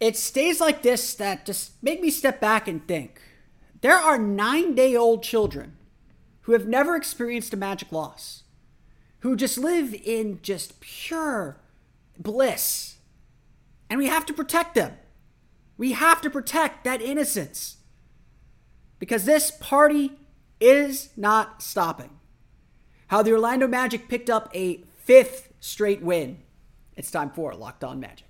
It's days like this that just make me step back and think. There are nine day old children who have never experienced a magic loss, who just live in just pure bliss. And we have to protect them. We have to protect that innocence. Because this party is not stopping. How the Orlando Magic picked up a fifth straight win. It's time for Locked On Magic.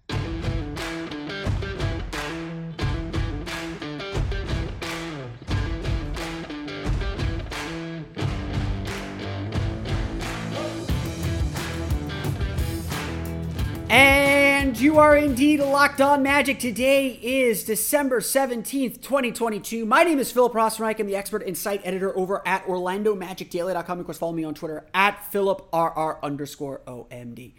You are indeed locked on magic. Today is December 17th, 2022. My name is Philip Rossman. I'm the expert and site editor over at OrlandoMagicDaily.com. Of course, follow me on Twitter at PhilipRR underscore OMD.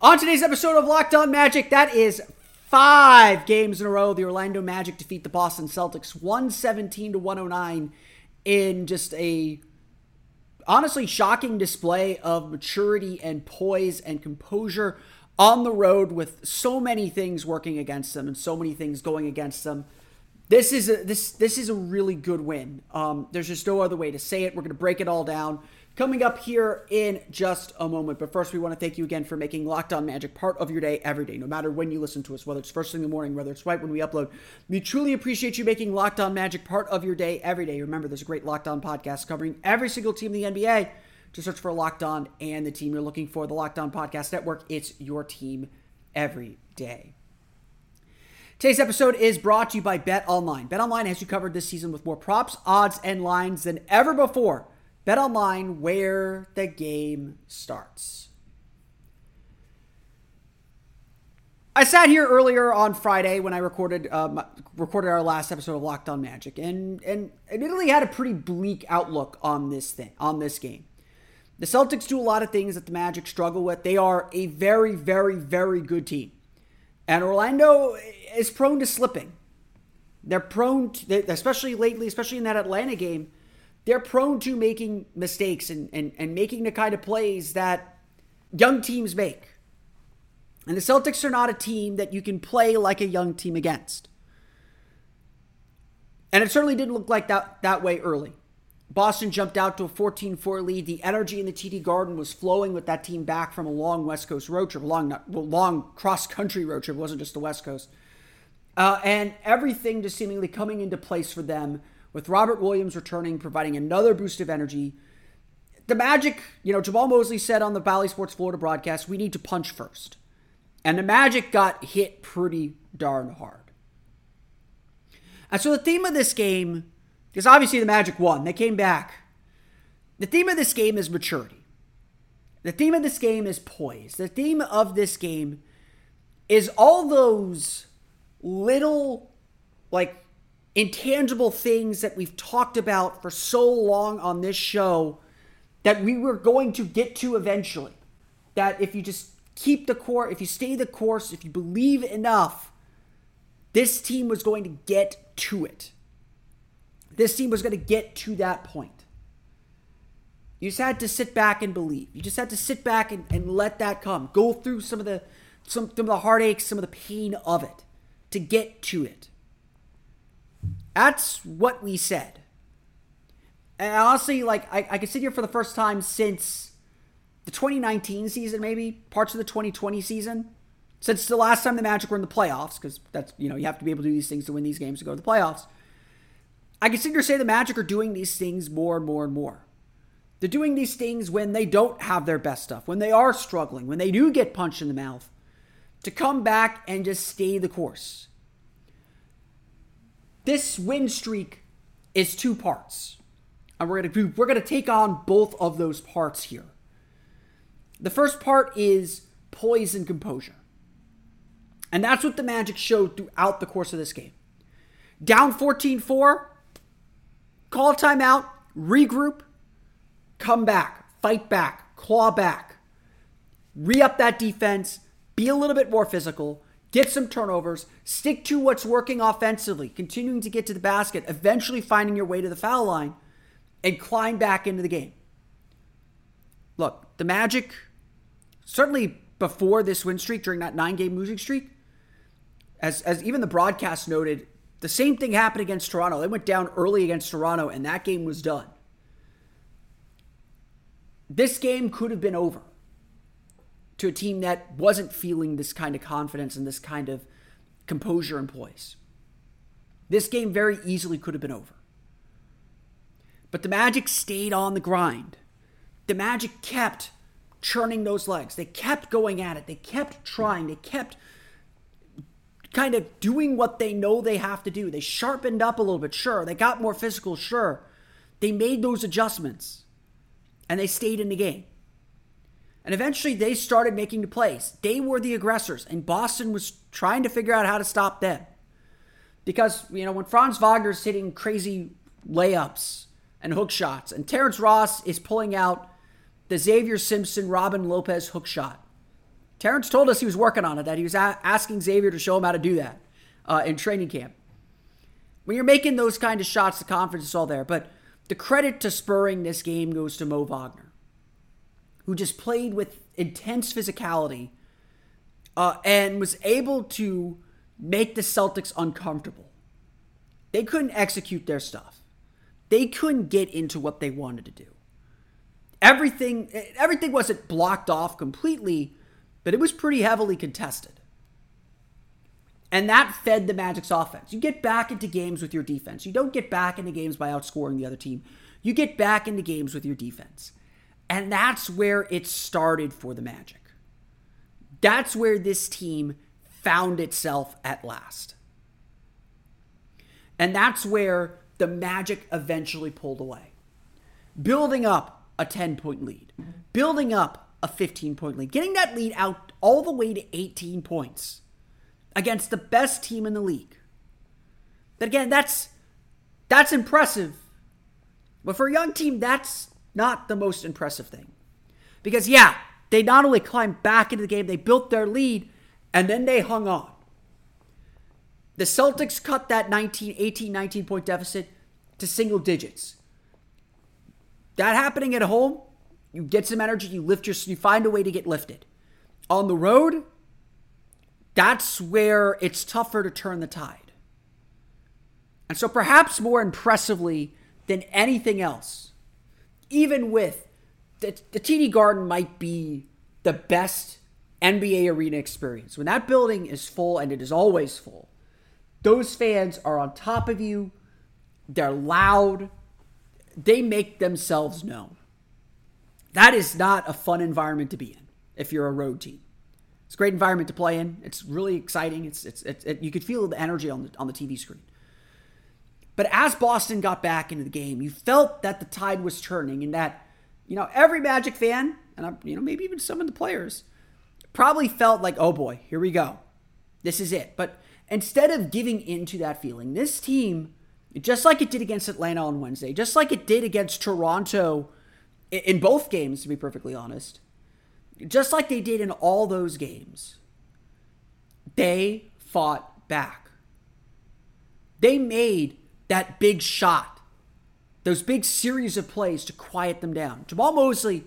On today's episode of Locked On Magic, that is five games in a row. The Orlando Magic defeat the Boston Celtics 117 to 109 in just a honestly shocking display of maturity and poise and composure on the road with so many things working against them and so many things going against them. This is a this this is a really good win. Um, there's just no other way to say it. We're going to break it all down coming up here in just a moment. But first, we want to thank you again for making Locked On Magic part of your day every day, no matter when you listen to us, whether it's first thing in the morning, whether it's right when we upload. We truly appreciate you making Locked On Magic part of your day every day. Remember, there's a great Locked On podcast covering every single team in the NBA. To search for Locked On and the team you're looking for, the Locked On Podcast Network. It's your team every day. Today's episode is brought to you by Bet Online. Bet Online has you covered this season with more props, odds, and lines than ever before. Bet Online, where the game starts. I sat here earlier on Friday when I recorded um, recorded our last episode of Locked On Magic, and and admittedly had a pretty bleak outlook on this thing on this game. The Celtics do a lot of things that the Magic struggle with. They are a very, very, very good team. And Orlando is prone to slipping. They're prone, to, especially lately, especially in that Atlanta game, they're prone to making mistakes and, and, and making the kind of plays that young teams make. And the Celtics are not a team that you can play like a young team against. And it certainly didn't look like that, that way early. Boston jumped out to a 14 4 lead. The energy in the TD Garden was flowing with that team back from a long West Coast road trip, a long, long cross country road trip. It wasn't just the West Coast. Uh, and everything just seemingly coming into place for them with Robert Williams returning, providing another boost of energy. The Magic, you know, Jamahl Mosley said on the Bally Sports Florida broadcast, we need to punch first. And the Magic got hit pretty darn hard. And so the theme of this game because obviously the Magic won. They came back. The theme of this game is maturity. The theme of this game is poise. The theme of this game is all those little, like, intangible things that we've talked about for so long on this show that we were going to get to eventually. That if you just keep the course, if you stay the course, if you believe enough, this team was going to get to it. This team was going to get to that point. You just had to sit back and believe. You just had to sit back and, and let that come. Go through some of the some, some of the heartaches, some of the pain of it to get to it. That's what we said. And honestly, like I, I can sit here for the first time since the 2019 season, maybe parts of the 2020 season, since the last time the Magic were in the playoffs, because that's you know you have to be able to do these things to win these games to go to the playoffs. I here say the Magic are doing these things more and more and more. They're doing these things when they don't have their best stuff, when they are struggling, when they do get punched in the mouth, to come back and just stay the course. This win streak is two parts. And we're gonna we're gonna take on both of those parts here. The first part is poise and composure. And that's what the Magic showed throughout the course of this game. Down 14 4, call timeout, regroup, come back, fight back, claw back, re up that defense, be a little bit more physical, get some turnovers, stick to what's working offensively, continuing to get to the basket, eventually finding your way to the foul line, and climb back into the game. Look, the Magic, certainly before this win streak, during that nine game losing streak, as, as even the broadcast noted, the same thing happened against Toronto. They went down early against Toronto, and that game was done. This game could have been over to a team that wasn't feeling this kind of confidence and this kind of composure and poise. This game very easily could have been over. But the Magic stayed on the grind. The Magic kept churning those legs. They kept going at it. They kept trying. They kept kind of doing what they know they have to do. They sharpened up a little bit, sure. They got more physical, sure. They made those adjustments and they stayed in the game. And eventually they started making the plays. They were the aggressors, and Boston was trying to figure out how to stop them. Because, you know, when Franz Wagner's hitting crazy layups and hook shots, and Terrence Ross is pulling out the Xavier Simpson, Robin Lopez hook shot. Terrence told us he was working on it, that he was a- asking Xavier to show him how to do that uh, in training camp. When you're making those kind of shots, the confidence is all there. But the credit to spurring this game goes to Mo Wagner, who just played with intense physicality uh, and was able to make the Celtics uncomfortable. They couldn't execute their stuff. They couldn't get into what they wanted to do. Everything everything wasn't blocked off completely, but it was pretty heavily contested. And that fed the Magic's offense. You get back into games with your defense. You don't get back into games by outscoring the other team. You get back into games with your defense. And that's where it started for the Magic. That's where this team found itself at last. And that's where the Magic eventually pulled away. Building up a 10 point lead, building up a 15 point lead, getting that lead out all the way to 18 points against the best team in the league. But again, that's that's impressive. But for a young team, that's not the most impressive thing. Because yeah, they not only climbed back into the game, they built their lead, and then they hung on. The Celtics cut that 19, 18, 19 point deficit to single digits. That happening at home, you get some energy, you lift your, you find a way to get lifted. On the road, that's where it's tougher to turn the tide. And so, perhaps more impressively than anything else, even with the, the TD Garden might be the best NBA arena experience. When that building is full, and it is always full, those fans are on top of you, they're loud, they make themselves known. That is not a fun environment to be in if you're a road team. It's a great environment to play in. It's really exciting. It's, it's, it's it, you could feel the energy on the, on the TV screen. But as Boston got back into the game, you felt that the tide was turning and that, you know, every Magic fan, and I'm, you know, maybe even some of the players, probably felt like, oh boy, here we go. This is it. But instead of giving into that feeling, this team, just like it did against Atlanta on Wednesday, just like it did against Toronto in both games, to be perfectly honest, just like they did in all those games, they fought back. They made that big shot, those big series of plays to quiet them down. Jamahl Mosley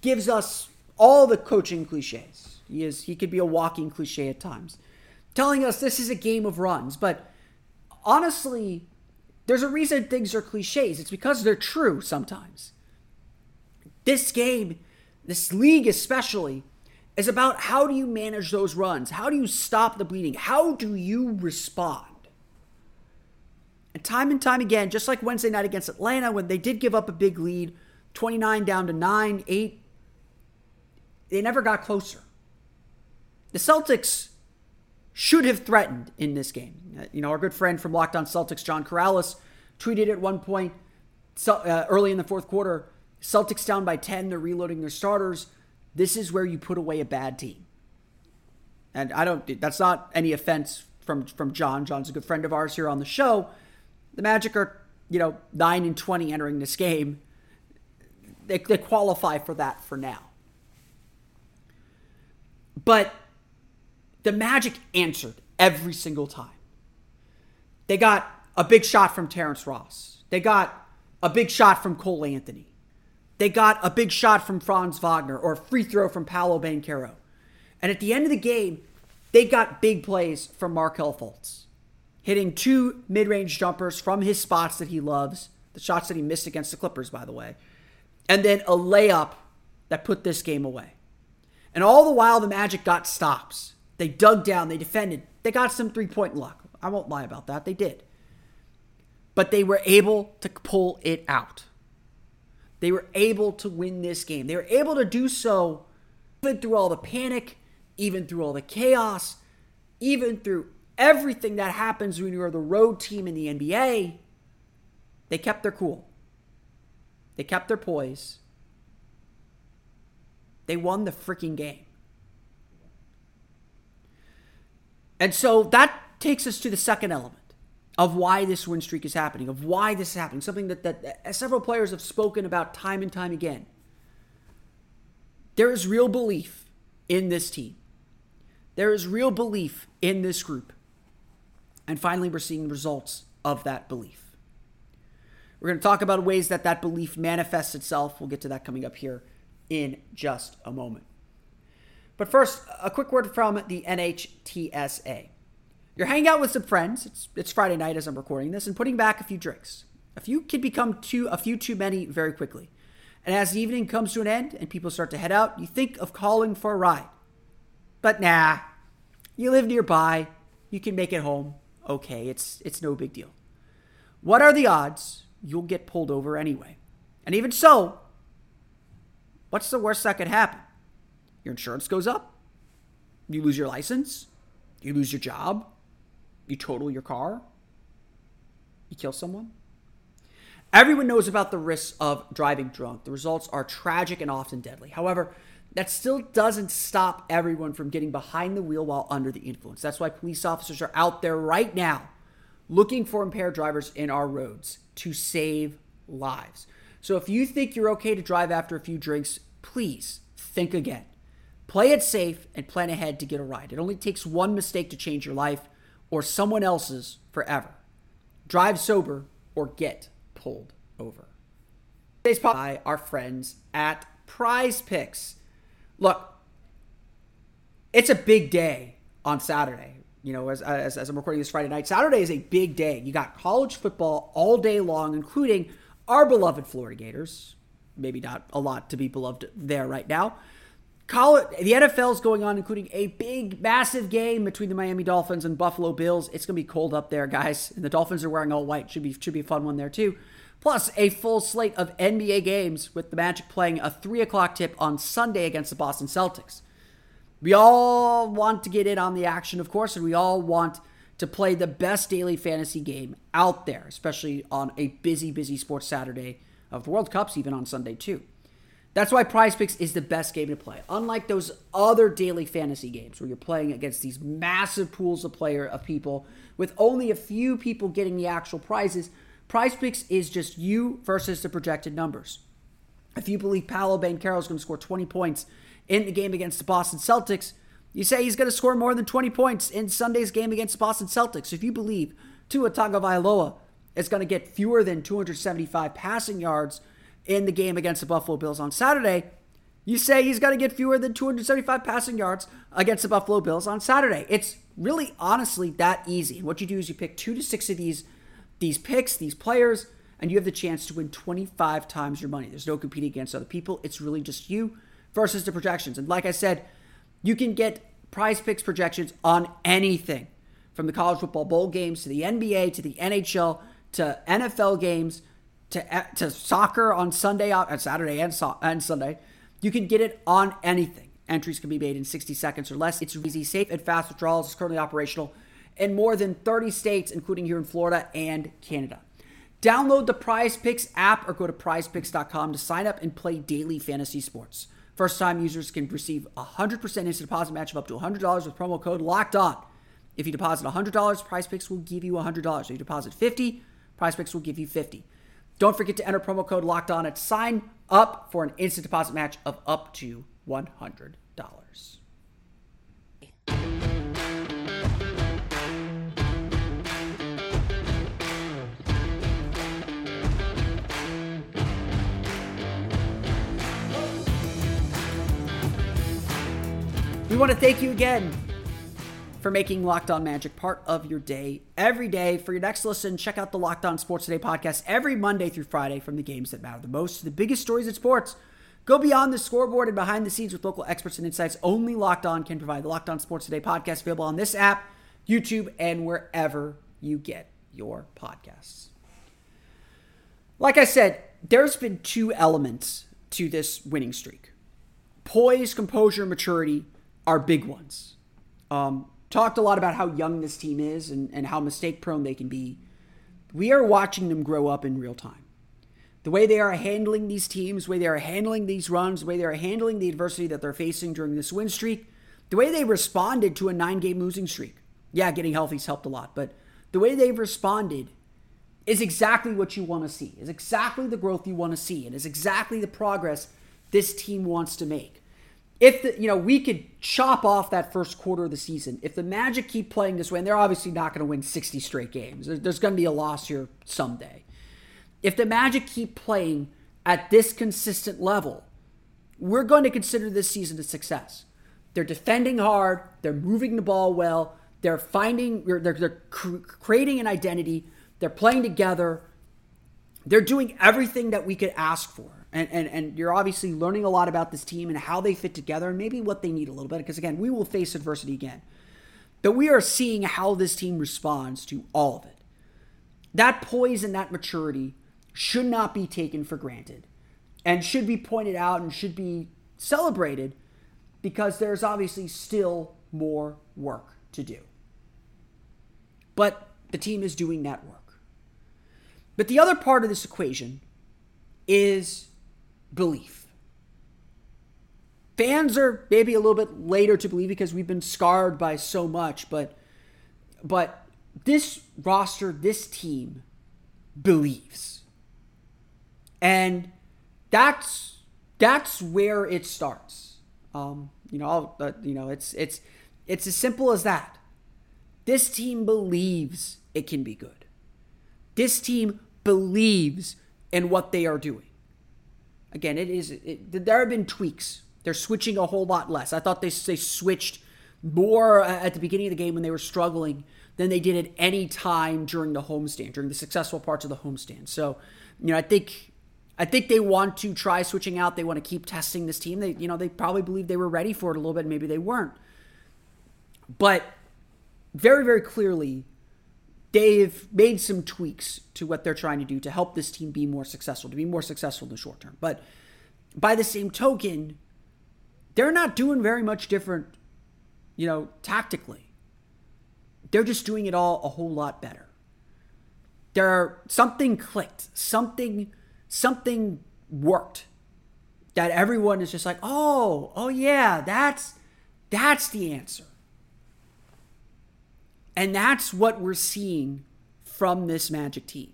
gives us all the coaching cliches. He is he could be a walking cliche at times, telling us this is a game of runs. But honestly, there's a reason things are cliches. It's because they're true sometimes. This game, this league especially, is about how do you manage those runs? How do you stop the bleeding? How do you respond? And time and time again, just like Wednesday night against Atlanta, when they did give up a big lead, 29 down to 9, 8, they never got closer. The Celtics should have threatened in this game. You know, our good friend from Locked On Celtics, John Karalis, tweeted at one point so, uh, early in the fourth quarter Celtics down by 10, they're reloading their starters. This is where you put away a bad team. And I don't, that's not any offense from, from John. John's a good friend of ours here on the show. The Magic are, you know, 9 and 20 entering this game. They, they qualify for that for now. But the Magic answered every single time. They got a big shot from Terrence Ross. They got a big shot from Cole Anthony. They got a big shot from Franz Wagner or a free throw from Paolo Banchero. And at the end of the game, they got big plays from Markelle Fultz, hitting two mid range jumpers from his spots that he loves, the shots that he missed against the Clippers, by the way, and then a layup that put this game away. And all the while, the Magic got stops. They dug down, they defended, they got some three point luck. I won't lie about that, they did. But they were able to pull it out. They were able to win this game. They were able to do so even through all the panic, even through all the chaos, even through everything that happens when you're the road team in the NBA. They kept their cool. They kept their poise. They won the freaking game. And so that takes us to the second element of why this win streak is happening, of why this is happening, something that, that, several players have spoken about time and time again. There is real belief in this team. There is real belief in this group. And finally, we're seeing results of that belief. We're going to talk about ways that that belief manifests itself. We'll get to that coming up here in just a moment. But first, a quick word from the NHTSA. You're hanging out with some friends. It's it's Friday night as I'm recording this, and putting back a few drinks. A few can become too a few too many very quickly. And as the evening comes to an end and people start to head out, you think of calling for a ride. But nah, you live nearby, you can make it home. Okay, it's it's no big deal. What are the odds you'll get pulled over anyway? And even so, what's the worst that could happen? Your insurance goes up. You lose your license. You lose your job. You total your car? You kill someone? Everyone knows about the risks of driving drunk. The results are tragic and often deadly. However, that still doesn't stop everyone from getting behind the wheel while under the influence. That's why police officers are out there right now looking for impaired drivers in our roads to save lives. So if you think you're okay to drive after a few drinks, please think again. Play it safe and plan ahead to get a ride. It only takes one mistake to change your life or someone else's forever. Drive sober or get pulled over. Today's pod by our friends at Prize Picks. Look, it's a big day on Saturday. You know, as, as, as I'm recording this Friday night, Saturday is a big day. You got college football all day long, including our beloved Florida Gators. Maybe not a lot to be beloved there right now. College, the NFL is going on, including a big, massive game between the Miami Dolphins and Buffalo Bills. It's gonna be cold up there, guys, and the Dolphins are wearing all white. Should be should be a fun one there too. Plus, a full slate of NBA games with the Magic playing a three o'clock tip on Sunday against the Boston Celtics. We all want to get in on the action, of course, and we all want to play the best daily fantasy game out there, especially on a busy, busy sports Saturday of the World Cups, even on Sunday too. That's why Prize Picks is the best game to play. Unlike those other daily fantasy games where you're playing against these massive pools of player of people with only a few people getting the actual prizes, Prize Picks is just you versus the projected numbers. If you believe Paolo Banchero is going to score 20 points in the game against the Boston Celtics, you say he's going to score more than 20 points in Sunday's game against the Boston Celtics. If you believe Tua Tagovailoa is going to get fewer than 275 passing yards in the game against the Buffalo Bills on Saturday, you say he's got to get fewer than 275 passing yards against the Buffalo Bills on Saturday. It's really honestly that easy. And what you do is you pick two to six of these these picks, these players, and you have the chance to win 25 times your money. There's no competing against other people. It's really just you versus the projections. And like I said, you can get prize picks projections on anything from the college football bowl games to the NBA to the NHL to NFL games to to soccer on Sunday on uh, Saturday and so, and Sunday. You can get it on anything. Entries can be made in 60 seconds or less. It's easy, safe, and fast withdrawals. It's currently operational in more than 30 states, including here in Florida and Canada. Download the Prize Picks app or go to prizepicks.com to sign up and play daily fantasy sports. First time users can receive a 100% instant deposit match of up to $100 with promo code LOCKED ON. If you deposit $100, Prize Picks will give you $100. If you deposit 50, Prize Picks will give you 50 Don't forget to enter promo code LOCKED ON at sign up for an instant deposit match of up to $100. We want to thank you again for making Locked On Magic part of your day every day. For your next listen, check out the Locked On Sports Today podcast every Monday through Friday from the games that matter the most to the biggest stories in sports. Go beyond the scoreboard and behind the scenes with local experts and insights only Locked On can provide. The Locked On Sports Today podcast available on this app, YouTube, and wherever you get your podcasts. Like I said, there's been two elements to this winning streak poise, composure, maturity are big ones. Um, talked a lot about how young this team is and, and how mistake prone they can be. We are watching them grow up in real time. The way they are handling these teams, the way they are handling these runs, the way they are handling the adversity that they're facing during this win streak, the way they responded to a nine game losing streak. Yeah, getting healthy's helped a lot, but the way they've responded is exactly what you want to see, is exactly the growth you want to see, and is exactly the progress this team wants to make if the, you know we could chop off that first quarter of the season if the magic keep playing this way and they're obviously not going to win 60 straight games there's going to be a loss here someday. If the magic keep playing at this consistent level we're going to consider this season a success. They're defending hard they're moving the ball well they're finding they're, they're creating an identity they're playing together they're doing everything that we could ask for and, and and you're obviously learning a lot about this team and how they fit together and maybe what they need a little bit because again we will face adversity again. But we are seeing how this team responds to all of it. That poise and that maturity should not be taken for granted and should be pointed out and should be celebrated because there's obviously still more work to do. But the team is doing that work. But the other part of this equation is belief. Fans are maybe a little bit later to believe because we've been scarred by so much, but but this roster, this team believes. And that's that's where it starts. Um, you know, uh, you know, it's it's it's as simple as that. This team believes it can be good. This team believes in what they are doing. Again, it is. It, there have been tweaks. They're switching a whole lot less. I thought they they switched more uh, at the beginning of the game when they were struggling than they did at any time during the homestand, during the successful parts of the homestand. So, you know, I think I think they want to try switching out. They want to keep testing this team. They, you know, they probably believe they were ready for it a little bit. Maybe they weren't. But very, very clearly, they've made some tweaks to what they're trying to do to help this team be more successful, to be more successful in the short term. But by the same token, they're not doing very much different, you know, tactically. They're just doing it all a whole lot better. There something clicked, something something worked that everyone is just like, "Oh, oh yeah, that's that's the answer." And that's what we're seeing from this Magic team.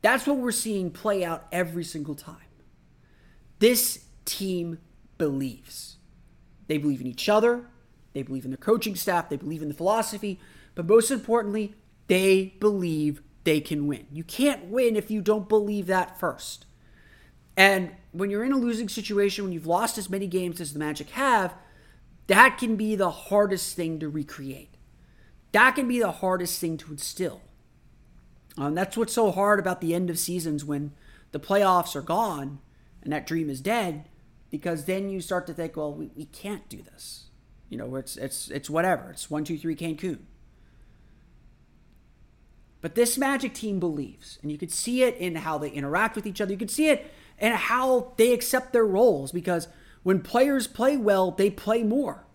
That's what we're seeing play out every single time. This team believes. They believe in each other, they believe in the coaching staff, they believe in the philosophy, but most importantly, they believe they can win. You can't win if you don't believe that first. And when you're in a losing situation, when you've lost as many games as the Magic have, that can be the hardest thing to recreate. That can be the hardest thing to instill. Um, that's what's so hard about the end of seasons when the playoffs are gone and that dream is dead, because then you start to think, well, we, we can't do this. You know, it's it's it's whatever. It's one, two, three, Cancun. But this Magic team believes, and you could see it in how they interact with each other. You could see it in how they accept their roles, because when players play well, they play more.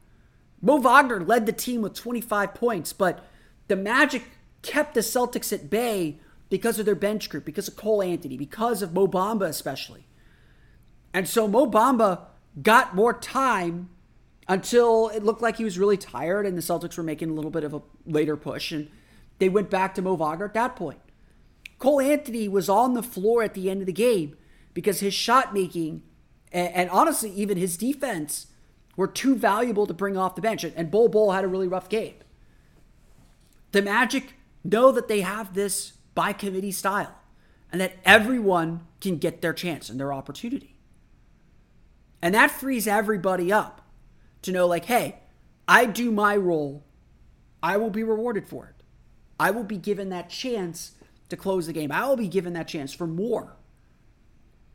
Mo Wagner led the team with 25 points, but the Magic kept the Celtics at bay because of their bench group, because of Cole Anthony, because of Mo Bamba especially. And so Mo Bamba got more time until it looked like he was really tired and the Celtics were making a little bit of a later push and they went back to Mo Wagner at that point. Cole Anthony was on the floor at the end of the game because his shot making and, and honestly even his defense were too valuable to bring off the bench. And Bol Bol had a really rough game. The Magic know that they have this by committee style and that everyone can get their chance and their opportunity. And that frees everybody up to know, like, hey, I do my role, I will be rewarded for it. I will be given that chance to close the game. I will be given that chance for more.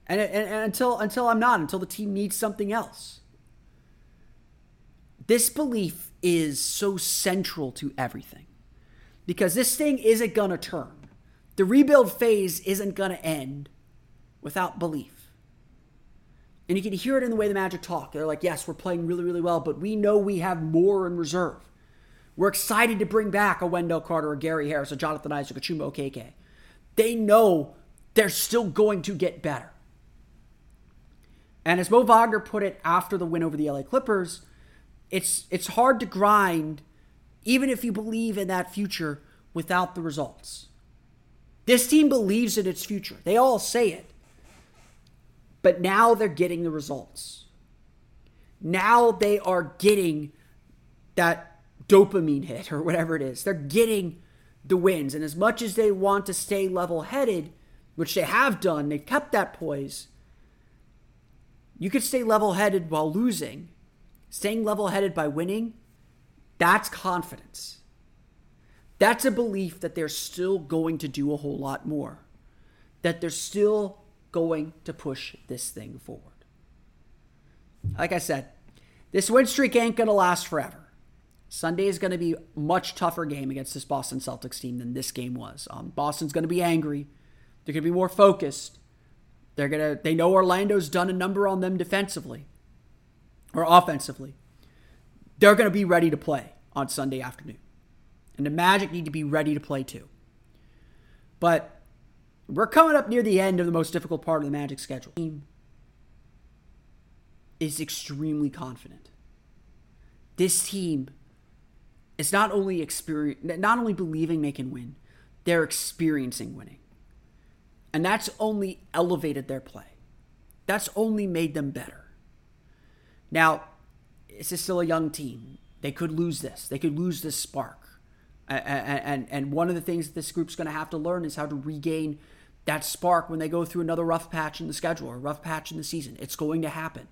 And, and, and until until I'm not, until the team needs something else. This belief is so central to everything because this thing isn't going to turn. The rebuild phase isn't going to end without belief. And you can hear it in the way the Magic talk. They're like, yes, we're playing really, really well, but we know we have more in reserve. We're excited to bring back a Wendell Carter, a Gary Harris, a Jonathan Isaac, a Chuma Okeke. They know they're still going to get better. And as Mo Wagner put it after the win over the LA Clippers, it's it's hard to grind even if you believe in that future without the results. This team believes in its future. They all say it. But now they're getting the results. Now they are getting that dopamine hit or whatever it is. They're getting the wins. And as much as they want to stay level headed, which they have done, they've kept that poise. You could stay level headed while losing. Staying level headed by winning, that's confidence. That's a belief that they're still going to do a whole lot more, that they're still going to push this thing forward. Like I said, this win streak ain't going to last forever. Sunday is going to be a much tougher game against this Boston Celtics team than this game was. Um, Boston's going to be angry. They're going to be more focused. They're gonna. They know Orlando's done a number on them defensively or offensively. They're going to be ready to play on Sunday afternoon. And the Magic need to be ready to play too. But we're coming up near the end of the most difficult part of the Magic schedule. Team is extremely confident. This team is not only experience, not only believing they can win, they're experiencing winning. And that's only elevated their play. That's only made them better. Now, this is still a young team. They could lose this. They could lose this spark. And, and, one of the things that this group's going to have to learn is how to regain that spark when they go through another rough patch in the schedule or a rough patch in the season. It's going to happen.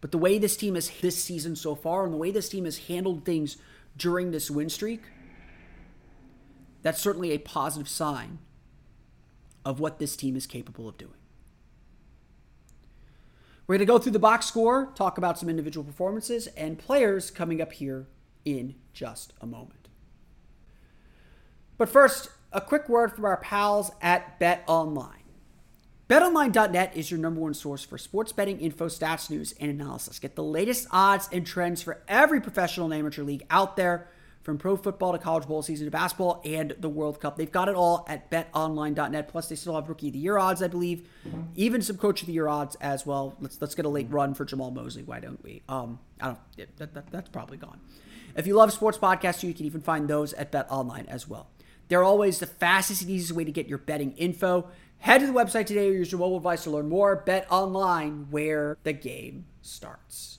But the way this team has this season so far and the way this team has handled things during this win streak, that's certainly a positive sign of what this team is capable of doing. We're going to go through the box score, talk about some individual performances and players coming up here in just a moment. But first, a quick word from our pals at Bet Online. BetOnline.net is your number one source for sports betting info, stats, news, and analysis. Get the latest odds and trends for every professional and amateur league out there from pro football to college bowl season to basketball and the World Cup. They've got it all at betonline.net. Plus, they still have rookie of the year odds, I believe, even some coach of the year odds as well. Let's let's get a late run for Jamahl Mosley. Why don't we? Um, I don't. That, that, that's probably gone. If you love sports podcasts, you can even find those at betonline as well. They're always the fastest and easiest way to get your betting info. Head to the website today or use your mobile device to learn more. Bet Online, where the game starts.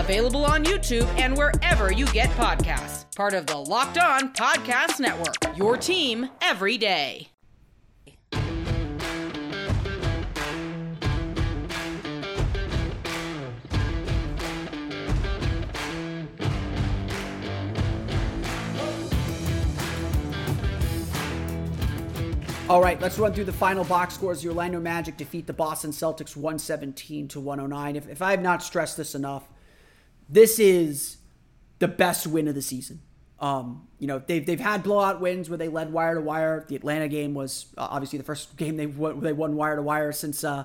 available on YouTube and wherever you get podcasts. Part of the Locked On Podcast Network. Your team every day. All right, let's run through the final box scores. The Orlando Magic defeat the Boston Celtics 117 to 109. If, if I have not stressed this enough, this is the best win of the season. Um, you know, they've, they've had blowout wins where they led wire to wire. The Atlanta game was uh, obviously the first game they won, they won wire to wire since uh,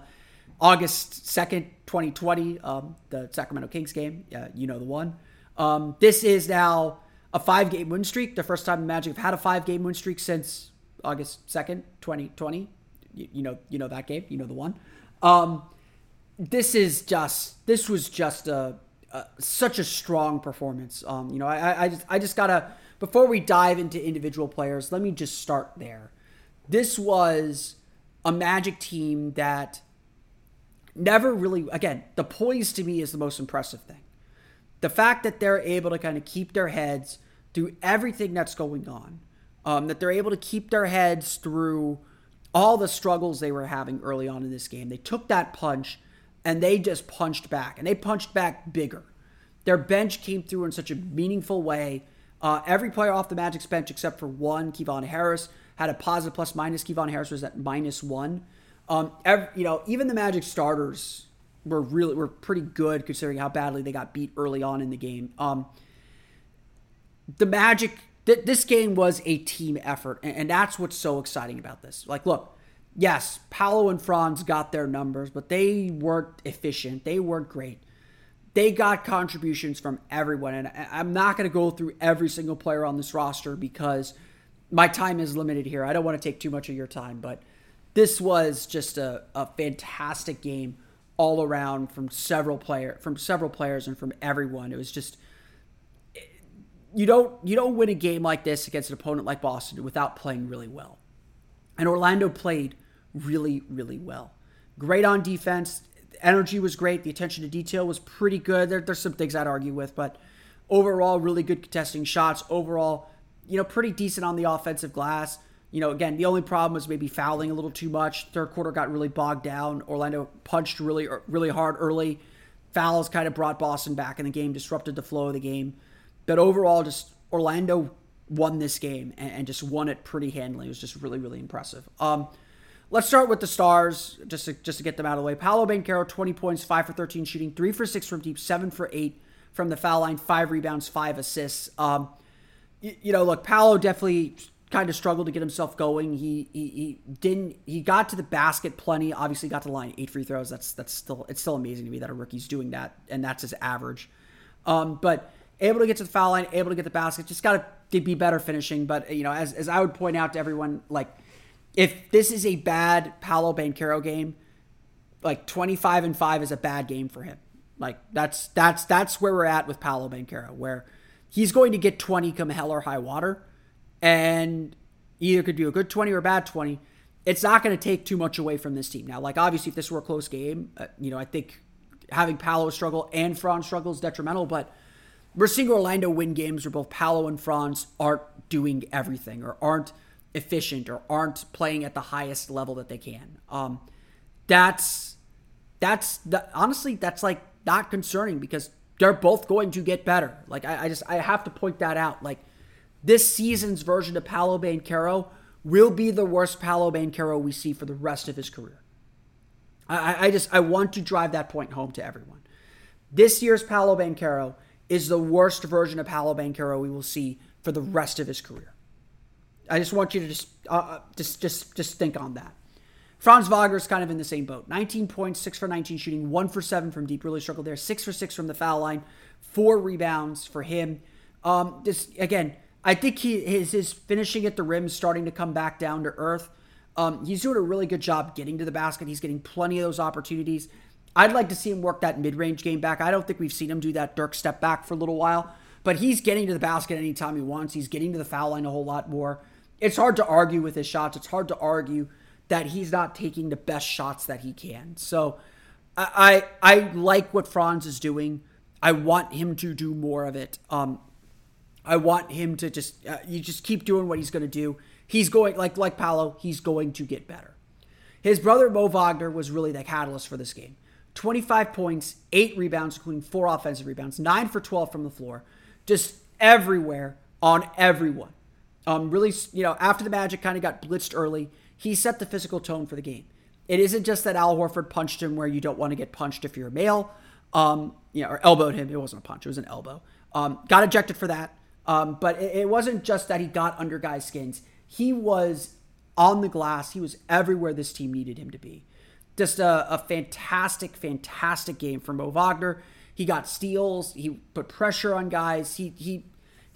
August 2nd, 2020, um, the Sacramento Kings game. Uh, you know the one. Um, this is now a five game win streak. The first time the Magic have had a five game win streak since August 2nd, 2020. You, you know, you know that game, you know the one. Um, this is just, this was just a, a such a strong performance. Um, you know, I, I just, I just gotta, before we dive into individual players, let me just start there. This was a Magic team that never really, again, the poise to me is the most impressive thing. The fact that they're able to kind of keep their heads through everything that's going on, um, that they're able to keep their heads through all the struggles they were having early on in this game. They took that punch and they just punched back, and they punched back bigger. Their bench came through in such a meaningful way. Uh, every player off the Magic's bench except for one, Kevon Harris, had a positive plus minus. Kevon Harris was at minus one. Um, every, you know, even the Magic starters were really were pretty good considering how badly they got beat early on in the game. Um, the Magic, th- this game was a team effort, and, and that's what's so exciting about this. Like, look, yes, Paolo and Franz got their numbers, but they weren't efficient. They weren't great. They got contributions from everyone, and I'm not going to go through every single player on this roster because my time is limited here. I don't want to take too much of your time, but this was just a, a fantastic game all around from several player from several players and from everyone. It was just eh, you don't you don't win a game like this against an opponent like Boston without playing really well. And Orlando played really really well. Great on defense. Energy was great. The attention to detail was pretty good. There, there's some things I'd argue with, but overall really good contesting shots. Overall, you know, pretty decent on the offensive glass. You know, again, the only problem was maybe fouling a little too much. Third quarter got really bogged down. Orlando punched really, really hard early. Fouls kind of brought Boston back in the game, disrupted the flow of the game. But overall, just Orlando won this game and, and just won it pretty handily. It was just really, really impressive. Um, let's start with the stars, just to, just to get them out of the way. Paolo Banchero, 20 points, 5 for 13 shooting, 3 for 6 from deep, 7 for 8 from the foul line, 5 rebounds, 5 assists. Um, you, you know, look, Paolo definitely kind of struggled to get himself going. He, he he didn't he got to the basket plenty. Obviously got to the line eight free throws. That's that's still it's still amazing to me that a rookie's doing that and that's his average. Um, but able to get to the foul line, able to get the basket, just got to be better finishing. But you know, as as I would point out to everyone, like if this is a bad Paolo Banchero game, like twenty five and five is a bad game for him. Like that's that's that's where we're at with Paolo Banchero, where he's going to get twenty come hell or high water and either could do a good 20 or a bad 20. It's not going to take too much away from this team. Now, like, obviously, if this were a close game, uh, you know, I think having Paolo struggle and Franz struggle is detrimental, but we're seeing Orlando win games where both Paolo and Franz aren't doing everything or aren't efficient or aren't playing at the highest level that they can. Um, that's, that's, the, honestly, that's like not concerning because they're both going to get better. Like, I, I just, I have to point that out. Like, this season's version of Paolo Banchero will be the worst Paolo Banchero we see for the rest of his career. I, I just I want to drive that point home to everyone. This year's Paolo Banchero is the worst version of Paolo Banchero we will see for the rest of his career. I just want you to just uh, uh just just just think on that. Franz Wagner is kind of in the same boat. 19 points, 6 for 19 shooting, 1 for 7 from deep. Really struggled there. 6 for 6 from the foul line, 4 rebounds for him. Um, this again, I think he his his finishing at the rim is starting to come back down to earth. Um, he's doing a really good job getting to the basket. He's getting plenty of those opportunities. I'd like to see him work that mid range game back. I don't think we've seen him do that Dirk step back for a little while, but he's getting to the basket anytime he wants. He's getting to the foul line a whole lot more. It's hard to argue with his shots. It's hard to argue that he's not taking the best shots that he can. So I I, I like what Franz is doing. I want him to do more of it. Um, I want him to just uh, you just keep doing what he's going to do. He's going like like Paolo, he's going to get better. His brother Mo Wagner was really the catalyst for this game. 25 points, 8 rebounds including 4 offensive rebounds, 9 for 12 from the floor. Just everywhere on everyone. Um really, you know, after the Magic kind of got blitzed early, he set the physical tone for the game. It isn't just that Al Horford punched him where you don't want to get punched if you're a male, um, you know, or elbowed him. It wasn't a punch; it was an elbow. Um, got ejected for that. Um, but it, it wasn't just that he got under guys' skins. He was on the glass. He was everywhere this team needed him to be. Just a, a fantastic, fantastic game from Mo Wagner. He got steals. He put pressure on guys. He he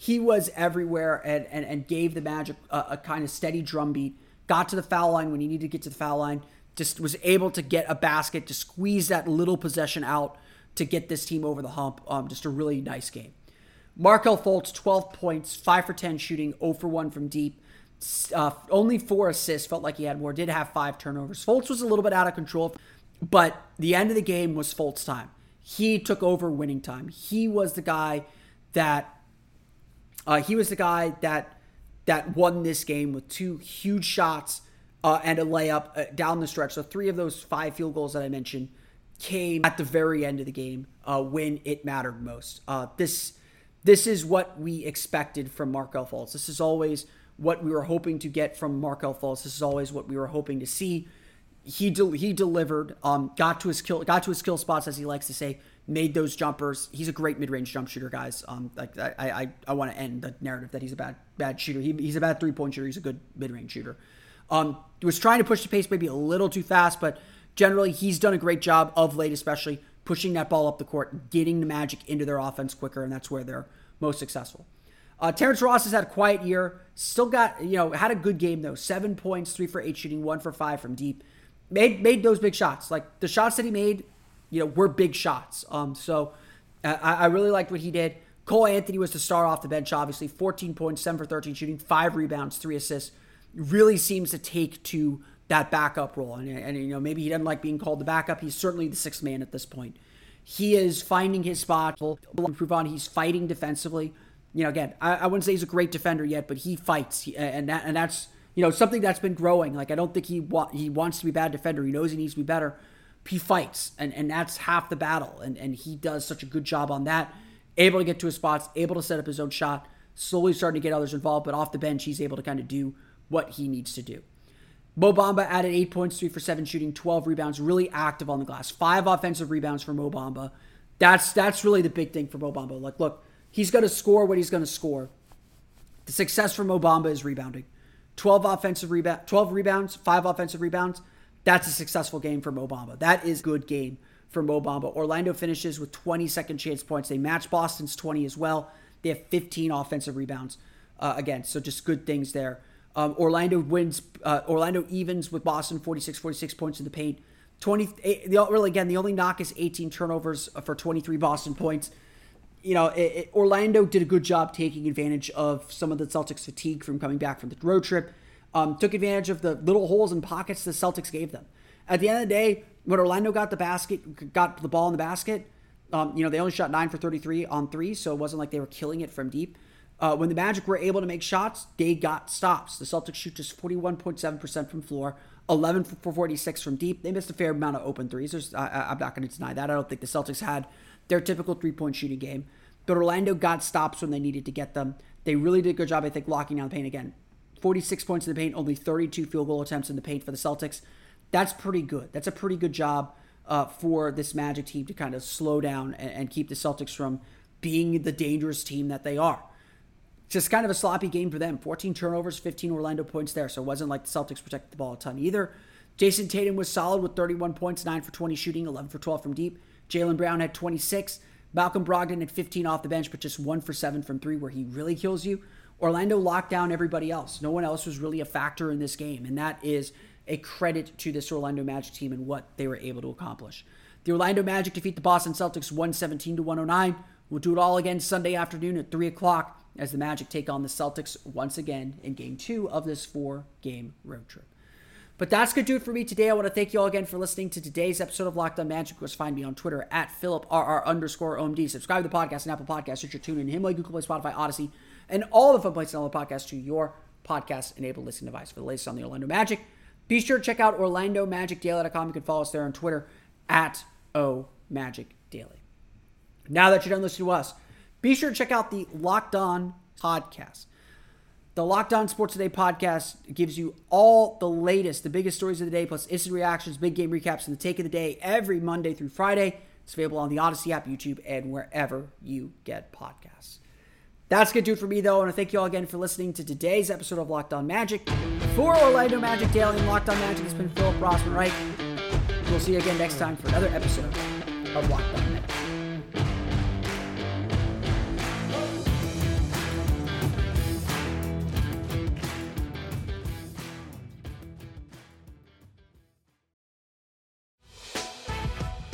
he was everywhere and and, and gave the Magic a, a kind of steady drumbeat. Got to the foul line when he needed to get to the foul line. Just was able to get a basket to squeeze that little possession out to get this team over the hump. Um, just a really nice game. Markelle Fultz, 12 points, 5 for 10 shooting, 0 for 1 from deep. Uh, only four assists, felt like he had more, did have five turnovers. Fultz was a little bit out of control, but the end of the game was Fultz time. He took over winning time. He was the guy that uh, he was the guy that that won this game with two huge shots uh, and a layup uh, down the stretch. So three of those five field goals that I mentioned came at the very end of the game uh, when it mattered most. Uh, this this is what we expected from Markelle Fultz. This is always what we were hoping to get from Markelle Fultz. This is always what we were hoping to see. He de- he delivered. Um, got to his kill got to his skill spots as he likes to say. Made those jumpers. He's a great mid range jump shooter, guys. Um, like I I, I want to end the narrative that he's a bad bad shooter. He, he's a bad three point shooter. He's a good mid range shooter. Um, was trying to push the pace maybe a little too fast, but generally he's done a great job of late, especially pushing that ball up the court, getting the Magic into their offense quicker, and that's where they're most successful. Uh, Terrence Ross has had a quiet year. Still got, you know, had a good game though. Seven points, three for eight shooting, one for five from deep. Made made those big shots. Like the shots that he made, you know, were big shots. Um, so I, I really liked what he did. Cole Anthony was the star off the bench, obviously. 14 points, 7 for 13 shooting, 5 rebounds, 3 assists. Really seems to take to that backup role. And, and, you know, maybe he doesn't like being called the backup. He's certainly the sixth man at this point. He is finding his spot. Improve on. He's fighting defensively you know, again, I, I wouldn't say he's a great defender yet, but he fights, he, and that and that's you know something that's been growing. Like I don't think he wa- he wants to be a bad defender. He knows he needs to be better. He fights, and and that's half the battle. And and he does such a good job on that. Able to get to his spots, able to set up his own shot. Slowly starting to get others involved, but off the bench, he's able to kind of do what he needs to do. Mo Bamba added eight points, three for seven shooting, 12 rebounds, really active on the glass. Five offensive rebounds for Mo Bamba. That's that's really the big thing for Mo Bamba. Like, look, He's going to score what he's going to score. The success for Mo Bamba is rebounding. 12 offensive rebound, 12 rebounds, 5 offensive rebounds. That's a successful game for Mo Bamba. That is good game for Mo Bamba. Orlando finishes with 20 second chance points. They match Boston's 20 as well. They have 15 offensive rebounds uh, again. So just good things there. Um, Orlando wins. Uh, Orlando evens with Boston 46 46 points in the paint. 20 eh, the, really again the only knock is 18 turnovers for 23 Boston points you know, it, it, Orlando did a good job taking advantage of some of the Celtics' fatigue from coming back from the road trip. Um, took advantage of the little holes and pockets the Celtics gave them. At the end of the day, when Orlando got the basket, got the ball in the basket, um, you know, they only shot nine for 33 on three, so it wasn't like they were killing it from deep. Uh, when the Magic were able to make shots, they got stops. The Celtics shoot just 41.7% from floor, 11 for 46 from deep. They missed a fair amount of open threes. I, am not going to deny that. I don't think the Celtics had their typical three point shooting game. But Orlando got stops when they needed to get them. They really did a good job, I think, locking down the paint again. 46 points in the paint, only 32 field goal attempts in the paint for the Celtics. That's pretty good. That's a pretty good job uh, for this Magic team to kind of slow down and, and keep the Celtics from being the dangerous team that they are. Just kind of a sloppy game for them. 14 turnovers, 15 Orlando points there. So it wasn't like the Celtics protected the ball a ton either. Jayson Tatum was solid with 31 points, 9 for 20 shooting, 11 for 12 from deep. Jaylen Brown had 26. Malcolm Brogdon had 15 off the bench, but just one for seven from three, where he really kills you. Orlando locked down everybody else. No one else was really a factor in this game, and that is a credit to this Orlando Magic team and what they were able to accomplish. The Orlando Magic defeat the Boston Celtics 117 to 109. We'll do it all again Sunday afternoon at 3 o'clock as the Magic take on the Celtics once again in game two of this four game road trip. But that's going to do it for me today. I want to thank you all again for listening to today's episode of Locked On Magic. Of course, find me on Twitter at PhilipRR underscore OMD. Subscribe to the podcast and Apple Podcasts, Stitcher, TuneIn, Himalaya, Google Play, Spotify, Audacy, and all the fun places all the podcasts to your podcast-enabled listening device. For the latest on the Orlando Magic, be sure to check out OrlandoMagicDaily.com. You can follow us there on Twitter at OMagicDaily. Now that you're done listening to us, be sure to check out the Locked On podcast. The Locked On Sports Today podcast gives you all the latest, the biggest stories of the day, plus instant reactions, big game recaps, and the take of the day every Monday through Friday. It's available on the Audacy app, YouTube, and wherever you get podcasts. That's going to do it for me, though. I want to thank you all again for listening to today's episode of Locked On Magic. For Orlando Magic Daily and Locked On Magic, it's been Philip Rossman Reich. We'll see you again next time for another episode of Locked On Magic.